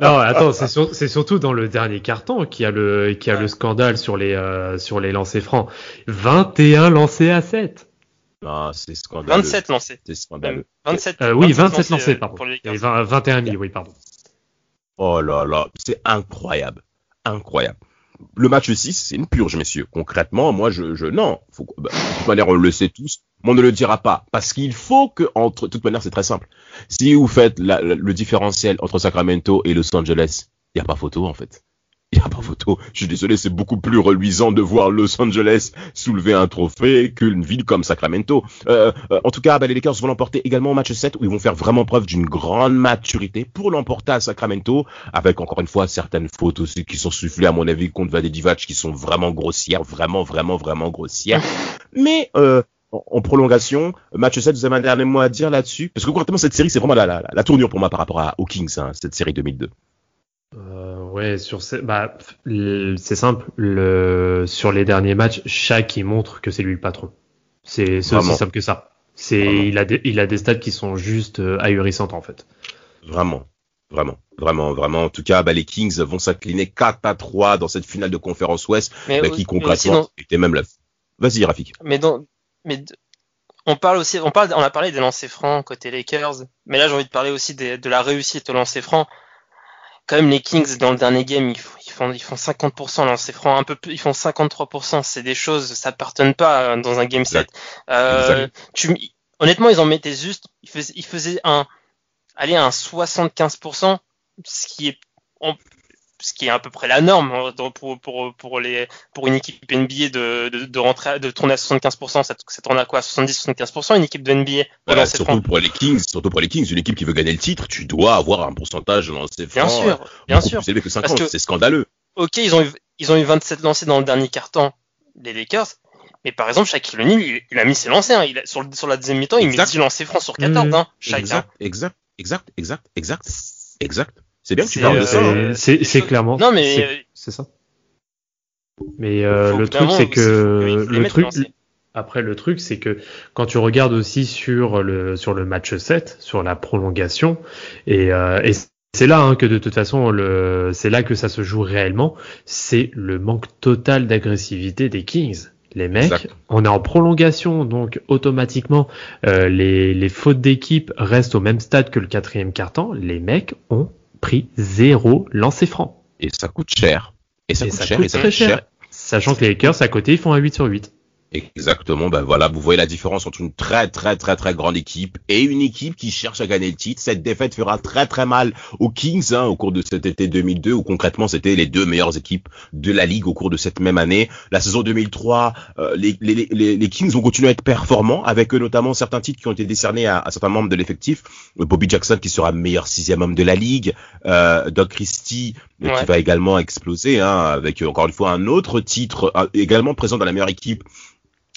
non, attends, c'est sur- c'est surtout dans le dernier carton qu'il y a le, qu'il y a le scandale sur les, euh, sur les lancers francs. 21 lancés à 7. Non, c'est scandaleux. 27 lancés. C'est scandaleux. 27. Euh, oui, 27 lancés, euh, pardon. Pour les Et Lakers. 20 21 000, oui, pardon. Oh là là, c'est incroyable. Incroyable. Le match 6, c'est une purge, messieurs. Concrètement, moi, je, je, non. Faut, bah, de toute manière, on le sait tous. Mais on ne le dira pas. Parce qu'il faut que, entre, de toute manière, c'est très simple. Si vous faites la- la- le différentiel entre Sacramento et Los Angeles, il n'y a pas photo, en fait. A pas photo. Je suis désolé, c'est beaucoup plus reluisant de voir Los Angeles soulever un trophée qu'une ville comme Sacramento. Euh, euh, en tout cas, bah, les Lakers vont l'emporter également au match 7 où ils vont faire vraiment preuve d'une grande maturité pour l'emporter à Sacramento avec encore une fois certaines fautes aussi qui sont soufflées à mon avis contre Vade Divac qui sont vraiment grossières, vraiment, vraiment, vraiment grossières. (laughs) Mais euh, en, en prolongation, match 7, vous avez un dernier mot à dire là-dessus? Parce que concrètement, cette série, c'est vraiment la, la, la tournure pour moi par rapport à, aux Kings, hein, cette série 2002. Euh, ouais, sur ces, bah, c'est simple. Le, sur les derniers matchs, chaque il montre que c'est lui le patron. C'est aussi Vraiment. simple que ça. C'est, Vraiment. il a des, il a des stats qui sont juste euh, ahurissantes en fait. Vraiment. Vraiment, vraiment, vraiment. En tout cas, bah, les Kings vont s'incliner 4 à 3 dans cette finale de conférence Ouest, Mais, bah, qui concrètement était même la. Vas-y, Rafik. mais dans, mais d- on parle aussi, on parle, on a parlé des lancers francs côté Lakers, mais là j'ai envie de parler aussi de la réussite au lancer franc. Quand même, les Kings dans le dernier game, ils, font, ils font 50% lancer franc, un peu plus, ils font 53%. C'est des choses, ça ne pas dans un game set. Euh, tu, honnêtement, ils en mettaient juste, ils faisaient, ils faisaient un, aller à un 75%, ce qui est, ce qui est à peu près la norme hein, pour, pour, pour, les, pour une équipe NBA de, de, de, rentrer, de tourner à 75%, ça, ça tourne à quoi? 70-75% une équipe de NBA voilà, Surtout pour les Kings, surtout pour les Kings, une équipe qui veut gagner le titre, tu dois avoir un pourcentage dans ses francs. Bien sûr, bien sûr. plus élevé que 50, c'est scandaleux. Ok, ils ont, eu, ils ont eu 27 lancés dans le dernier quart-temps, les Lakers, mais par exemple, Shaquille O'Neal, il, il, a mis ses lancers, hein. il a, sur, sur la deuxième mi-temps, il met 10 lancers francs sur 14, mmh. hein, chacun. Exact, exact, exact, exact, exact. C'est bien que tu parles de ça. Hein. C'est clairement. Non, mais c'est ça. Mais euh, le truc, c'est que le truc. Après, le truc, c'est que quand tu regardes aussi sur le sur le match 7, sur la prolongation, et, euh, et c'est là hein, que de toute façon, le c'est là que ça se joue réellement. C'est le manque total d'agressivité des Kings. Les mecs, on est en prolongation, donc automatiquement, euh, les, les fautes d'équipe restent au même stade que le quatrième quart-temps. Les mecs ont prix zéro lancé franc. Et ça coûte cher. Et ça, coûte, cher, et ça très cher. Sachant que les Lakers à côté, ils font un 8 sur 8. Exactement, ben voilà, vous voyez la différence entre une très très très très grande équipe et une équipe qui cherche à gagner le titre. Cette défaite fera très très mal aux Kings hein, au cours de cet été 2002 où concrètement c'était les deux meilleures équipes de la ligue au cours de cette même année. La saison 2003, euh, les, les, les, les, Kings ont continué à être performants avec eux notamment certains titres qui ont été décernés à, à certains membres de l'effectif. Bobby Jackson qui sera meilleur sixième homme de la ligue, euh, Doc Christie qui va également exploser hein, avec encore une fois un autre titre euh, également présent dans la meilleure équipe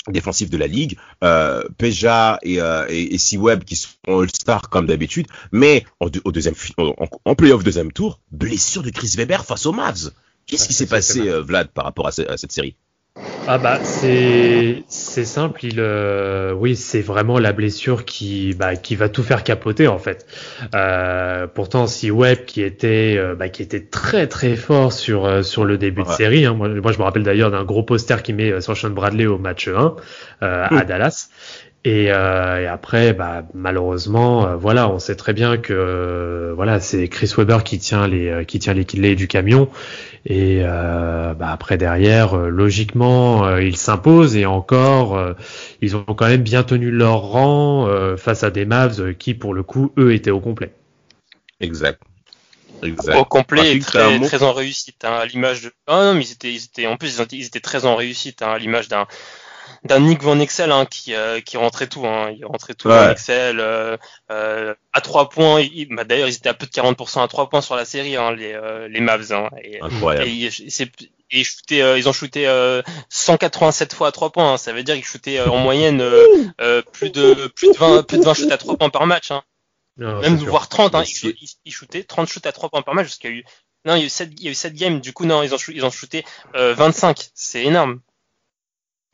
défensif de la ligue, euh, Peja et, euh, et, et Web qui sont All-Star comme d'habitude, mais en, au deuxième en, en playoff deuxième tour, blessure de Chris Weber face aux Mavs. Qu'est-ce qui s'est passé, euh, Vlad, par rapport à cette série? Ah bah c'est c'est simple, il euh, oui c'est vraiment la blessure qui bah, qui va tout faire capoter en fait. Euh, pourtant si Webb qui était euh, bah, qui était très très fort sur euh, sur le début de série, hein, moi, moi, je me rappelle d'ailleurs d'un gros poster qui met Sean Bradley au match 1 à Dallas et, euh, et, après, bah, malheureusement, euh, voilà, on sait très bien que euh, voilà, c'est Chris Webber qui tient les euh, qui tient les clés du camion. Et bah, après derrière, logiquement, ils s'imposent et encore, ils ont quand même bien tenu leur rang face à des Mavs qui, pour le coup, eux, étaient au complet. Exact. Exact. Au complet et très, très en réussite, hein, à l'image de. Ah non, mais ils étaient, ils étaient, en plus, ils étaient très en réussite, hein, à l'image d'un d'un Nick Van Excel hein, qui, euh, qui rentrait tout, hein, il rentrait tout Van Excel euh, euh, à trois points. Bah, D'ailleurs, ils étaient à peu de 40% à trois points sur la série, hein, les, euh, les Mavs. Hein, et, Incroyable. Et, et shooté, euh, ils ont shooté 187 fois à trois points. Hein, ça veut dire qu'ils shootaient en moyenne plus de plus de 20 plus de 20 shoots à trois points par match. Hein. Même voire 30. Hein, ils, ils, shootaient 30 shoots à trois points par match parce qu'il y a eu non, il y a eu 7, il y a eu 7 games. Du coup, non, ils ont, ils ont shooté 25. C'est énorme.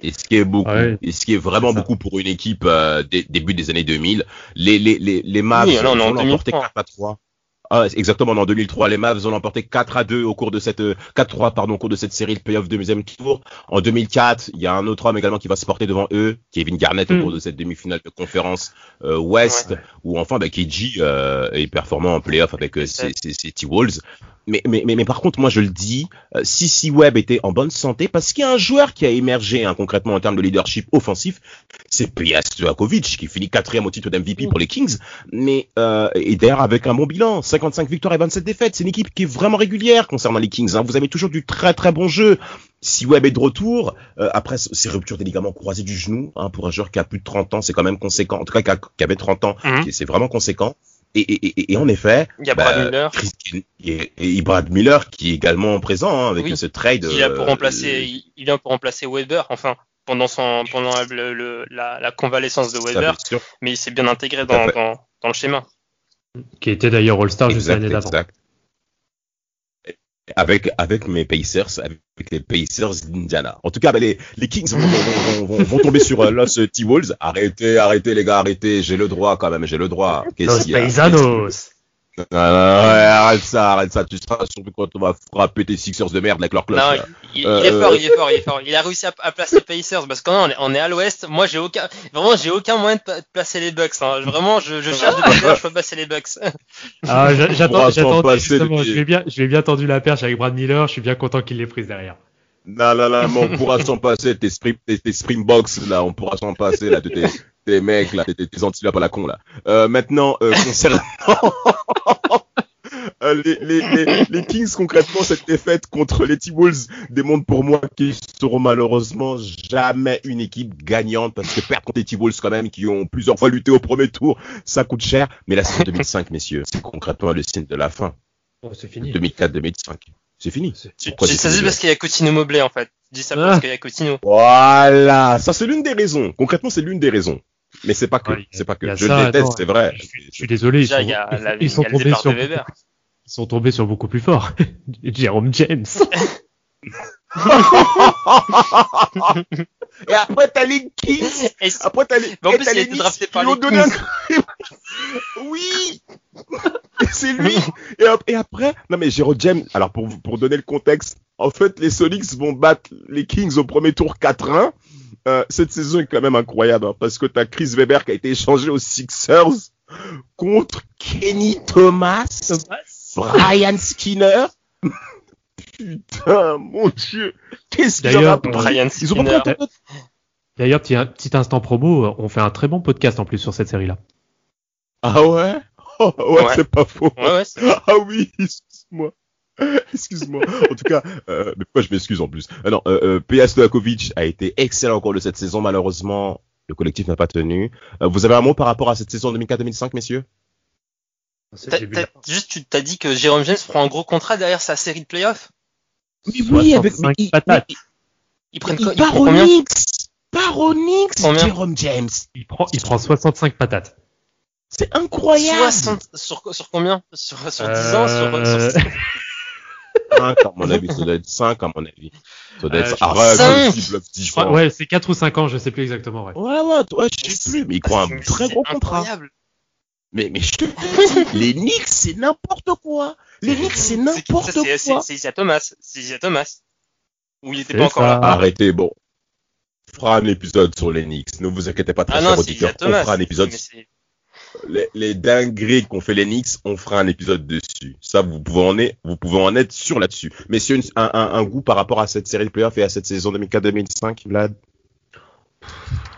Et ce qui est beaucoup, et ce qui est vraiment beaucoup pour une équipe euh, début des années 2000, les les les les Mavs oui, ont emporté 4 à 3. Ah, exactement, en 2003, les Mavs ont emporté 4 à 2 au cours de cette 4-3 euh, pardon au cours de cette série de playoff de deuxième tour. En 2004, il y a un autre homme également qui va se porter devant eux, Kevin Garnett au hmm. cours de cette demi-finale de conférence euh, Ouest, où enfin bah, KG euh, est performant en playoff avec euh, ses, T-Wolves. Mais, mais, mais, par contre, moi je le dis, euh, si si Webb était en bonne santé, parce qu'il y a un joueur qui a émergé hein, concrètement en termes de leadership offensif, c'est Plias Stojakovic qui finit quatrième au titre d'MVP pour les Kings, mais euh, et d'ailleurs avec un bon bilan, 55 victoires et 27 défaites, c'est une équipe qui est vraiment régulière concernant les Kings. Hein. Vous avez toujours du très très bon jeu. Si Webb est de retour, euh, après ces ruptures des ligaments croisés du genou, hein, pour un joueur qui a plus de 30 ans, c'est quand même conséquent. En tout cas, qui, avait 30 ans, mmh. c'est vraiment conséquent. Et, et, et, en effet, il y a Brad bah, Miller. et, Brad Miller qui est également présent hein, avec ce trade. Il a pour euh, remplacer, il a pour remplacer Weber, enfin pendant son pendant le, la, la, convalescence de Weber, mais il s'est bien intégré dans, dans, dans, le schéma. Qui était d'ailleurs All-Star juste l'année d'avant avec avec mes Pacers, avec les Pacers d'Indiana. En tout cas, bah, les, les Kings vont, vont, vont, vont tomber sur euh, Los T-Wolves. Arrêtez, arrêtez les gars, arrêtez. J'ai le droit quand même, j'ai le droit. Los Paisanos. Arrête ça, arrête ça. Tu seras surtout quand on va frapper tes Sixers de merde avec leur cloche. Non, il, il Euh, est fort, euh, il est fort, il est fort. Il a réussi à, à placer les Pacers parce qu'on est, on est à l'ouest. Moi, j'ai aucun, vraiment, j'ai aucun moyen de placer les Bucks. Hein. Vraiment, je, je cherche des places, je peux passer les Bucks. Ah, j'attends, j'attends justement. depuis- Je vais bien, je vais bien tendu la perche avec Brad Miller. Je suis bien content qu'il l'ait prise derrière. Non, non, non, mais on pourra s'en passer. Tes, spring, tes, tes Springboks, là, on pourra s'en passer, là, tes, tes mecs, là, tes antilopes à la con, là. Euh, maintenant, euh, concernant (laughs) euh, les, les, les, les Kings, concrètement, cette défaite contre les T-Wolves démontre pour moi qu'ils seront malheureusement jamais une équipe gagnante parce que perdre contre les T-Wolves, quand même, qui ont plusieurs fois lutté au premier tour, ça coûte cher. Mais la saison 2005, messieurs, c'est concrètement le signe de la fin. Oh, c'est fini. 2004-2005. C'est fini. Ça se parce qu'il y a Coutinho Mobley, en fait. Dis ça Ah. parce qu'il y a Coutinho. Voilà, ça c'est l'une des raisons. Concrètement, c'est l'une des raisons. Mais c'est pas que, Ouais, a- c'est pas que. a Je ça, le déteste, attends, c'est vrai. Je suis, je suis désolé. Ils Déjà, sont, il y a ils sont- la- ils sont a tombés sur, Weber. ils sont tombés sur beaucoup plus fort. (laughs) Jérôme James. (laughs) Et après, t'as les Kings. Après, t'as les. Mais en plus, t'as il a été drafté par les donné un- Kings. Oui. Et c'est lui. Et, ap- et après, non mais Jérôme James. Alors pour pour donner le contexte, en fait, les Sonics vont battre les Kings au premier tour 4-1. Euh, cette saison est quand même incroyable hein, parce que t'as Chris Weber qui a été échangé aux Sixers contre Kenny Thomas. Brian Skinner. Putain, mon dieu. Qu'est-ce qu'il en a Brian Skinner. un D'ailleurs, petit, petit instant promo, on fait un très bon podcast en plus sur cette série-là. Ah ouais? Oh, (laughs) ouais, Ouais. c'est pas faux. Ouais, Ah oui, excuse-moi. (laughs) Excuse-moi. En tout cas, euh, mais pourquoi je m'excuse en plus? Ah Non, euh, euh, P.A. Stojakovic a été excellent au cours de cette saison. Malheureusement, le collectif n'a pas tenu. Euh, vous avez un mot par rapport à cette saison 2004-2005, messieurs? T'as- juste, tu t'as dit que Jérôme James prend un gros contrat derrière sa série de playoffs? Oui, 65 patates. Ils prennent il part au Knicks. Part au Knicks, Combien? Jérôme James. Il prend, il prend 65 patates. C'est incroyable. 60 sur, sur combien? Sur, sur 10 ans sur, Euh, sur- (laughs) 5 à mon avis, ça doit être 5 à mon avis. Ça doit Euh, être je crois arrête, cinq. je bloque 10 je crois- fois. ouais, c'est 4 ou 5 ans, je sais plus exactement. Ouais. Ouais, ouais, ouais, je sais plus, mais il prend un très gros contrat. Mais, mais je te dis, (laughs) les Knicks, c'est n'importe quoi. Les Knicks, c'est n'importe quoi. C'est Isaiah Thomas. C'est Isaiah Thomas. Ou il était pas encore là. Arrêtez, bon. On fera un épisode sur les Knicks. Ne vous inquiétez pas, très Ah auditeurs. Isaiah On fera un épisode. Mais c'est- Les, les dingueries qu'ont fait les Knicks, on fera un épisode dessus. Ça, vous pouvez en être, vous pouvez en être sûr là-dessus. Messieurs, une- un, un, un goût par rapport à cette série de playoffs et à cette saison 2004-2005, Vlad?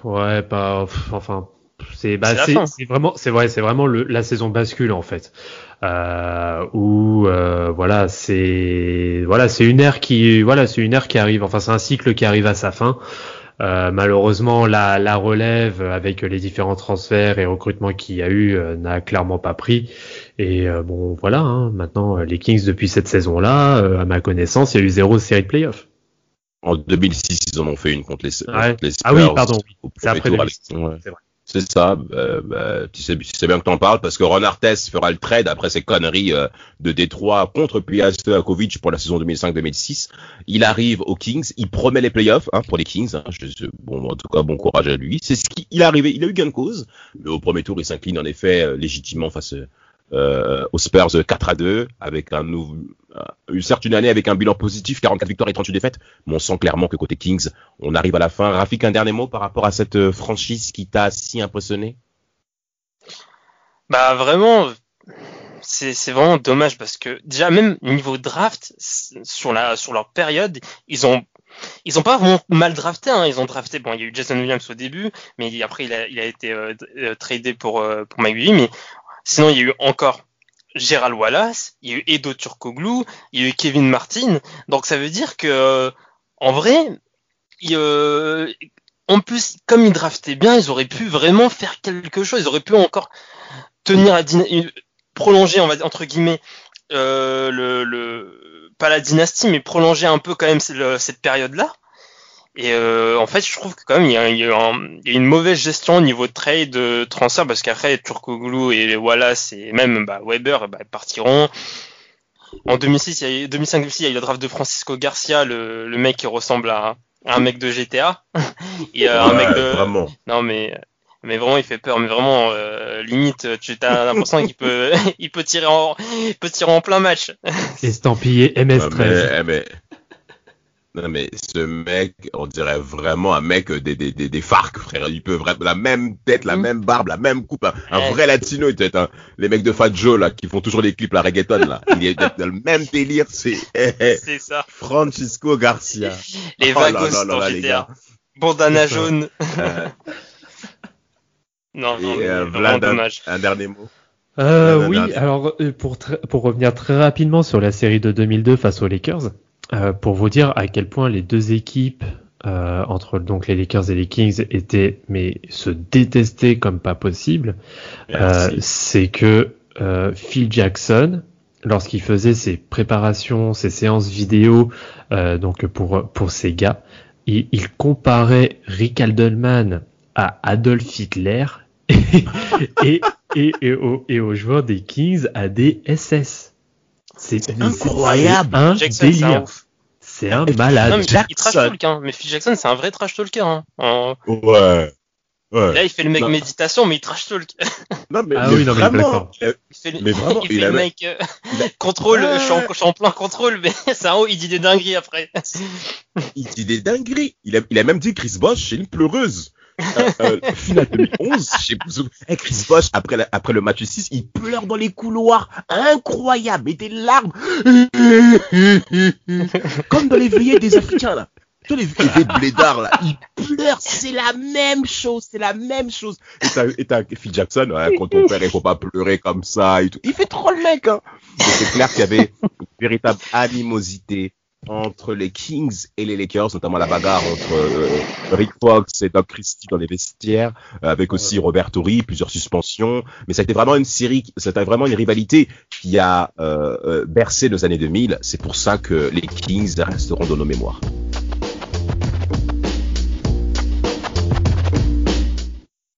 Ouais, pas, enfin, c'est, bah, C'est c'est, c'est vraiment, c'est vrai, c'est vraiment le, la saison bascule en fait, euh, où, euh, voilà, c'est, voilà, c'est une ère qui, voilà, c'est une ère qui arrive, enfin, c'est un cycle qui arrive à sa fin. Euh, malheureusement, la, la relève avec les différents transferts et recrutements qu'il y a eu euh, n'a clairement pas pris. Et euh, bon, voilà. hein, maintenant, euh, les Kings depuis cette saison-là, euh, à ma connaissance, il y a eu zéro série de playoffs. En 2006, ils en ont fait une contre les, Ouais. contre les Ah oui, Spurs pardon, oui. au C'est après tour, 2006. Alex. Ouais. C'est vrai. C'est ça. Euh, bah, tu sais, bien que t'en parles parce que Ron Artest fera le trade après ces conneries euh, de Détroit contre. Stojakovic pour la saison 2005-2006. Il arrive aux Kings, il promet les playoffs hein, pour les Kings. Hein, bon, en tout cas, bon courage à lui. C'est ce qu'il il est arrivé. Il a eu gain de cause, mais au premier tour, il s'incline en effet euh, légitimement face euh, aux Spurs 4 à 2 avec un nouveau, certes une année avec un bilan positif, 44 victoires et 38 défaites. Mais on sent clairement que côté Kings, on arrive à la fin. Rafik, un dernier mot par rapport à cette euh, franchise qui t'a si impressionné? Bah vraiment, c'est vraiment dommage parce que déjà même niveau draft sur leur période, ils ont pas vraiment mal drafté. Hein. Ils ont drafté bon, il y a eu Jason Williams au début, mais après il a été euh, euh, tradé pour euh, Mike Bibby, mais sinon il y a eu encore Gérald Wallace, il y a eu Edo Turkoglu, il y a eu Kevin Martin. Donc ça veut dire que euh, en vrai, il, euh, en plus comme ils draftaient bien, ils auraient pu vraiment faire quelque chose. Ils auraient pu encore tenir la prolonger on va dire, entre guillemets euh, le, pas la dynastie mais prolonger un peu quand même ce- cette période là et euh, en fait je trouve que quand même il y a, il y a un- il y a une mauvaise gestion au niveau de trade de transfert parce qu'après Turkoglu et Wallace et même bah, Weber bah, partiront. En 2006 il y a eu, 2005 2006 il y a eu le draft de Francisco Garcia le, le mec qui ressemble à, à un mec de GTA (laughs) et euh, un Ouais, mec de Vraiment. non mais mais vraiment il fait peur mais vraiment euh, limite tu as l'impression qu'il peut (laughs) il peut tirer en il peut tirer en plein match. Estampillé MS13 mais, non mais ce mec on dirait vraiment un mec des des des, des FARC frère. Il peut vraiment la même tête la mm. même barbe la même coupe un, vrai latino il peut être les mecs de Fat Joe là qui font toujours des clips la reggaeton là. Il est dans le même délire c'est c'est ça. Francisco Garcia. Les oh vagos dans GTA bandana jaune. (laughs) Non, non, euh, Vlad, dommage. Un, dernier mot. Euh, oui, alors euh, pour pour revenir très rapidement sur la série de 2002 face aux Lakers, euh, pour vous dire à quel point les deux équipes euh, entre donc les Lakers et les Kings étaient mais se détestaient comme pas possible, c'est que Phil Jackson, lorsqu'il faisait ses préparations, ses séances vidéo, donc pour pour ces gars, il, il comparait Rick Aldelman à Adolf Hitler (laughs) et, et, et, aux, et, aux, joueurs des Kings à des SS. C'est incroyable. Un délire. C'est un malade. Non, mais il trash talk, hein. Mais Phil Jackson, c'est un vrai trash talker. Hein. Ouais. Ouais. Là, il fait le mec méditation, mais il trash talk. (laughs) Non, mais, ah oui, non, vraiment. Il fait, mais vraiment, il fait le mec euh, (laughs) contrôle. Je suis, en, je suis, en, plein contrôle, mais (laughs) c'est un haut. Il dit des dingueries après. il dit des dingueries. Il a, il a même dit Chris Bosch, c'est une pleureuse euh, euh, finale 2011, chez hey, Chris Bosch, après, après le match 6, il pleure dans les couloirs. Incroyable, et des larmes. (laughs) Comme dans les veillées des Africains, là. Tous les blédards, là. Il pleure, c'est la même chose, c'est la même chose. Et t'as Phil Jackson, ouais, quand ton père, il faut pas pleurer comme ça et tout. Il fait trop le mec, hein. C'est clair qu'il y avait une véritable animosité entre les Kings et les Lakers, notamment la bagarre entre euh, Rick Fox et Doc Christie dans les vestiaires, euh, avec aussi Robert Torrey, plusieurs suspensions. Mais ça a été vraiment une série, c'était vraiment une rivalité qui a euh, bercé nos années 2000. C'est pour ça que les Kings resteront dans nos mémoires.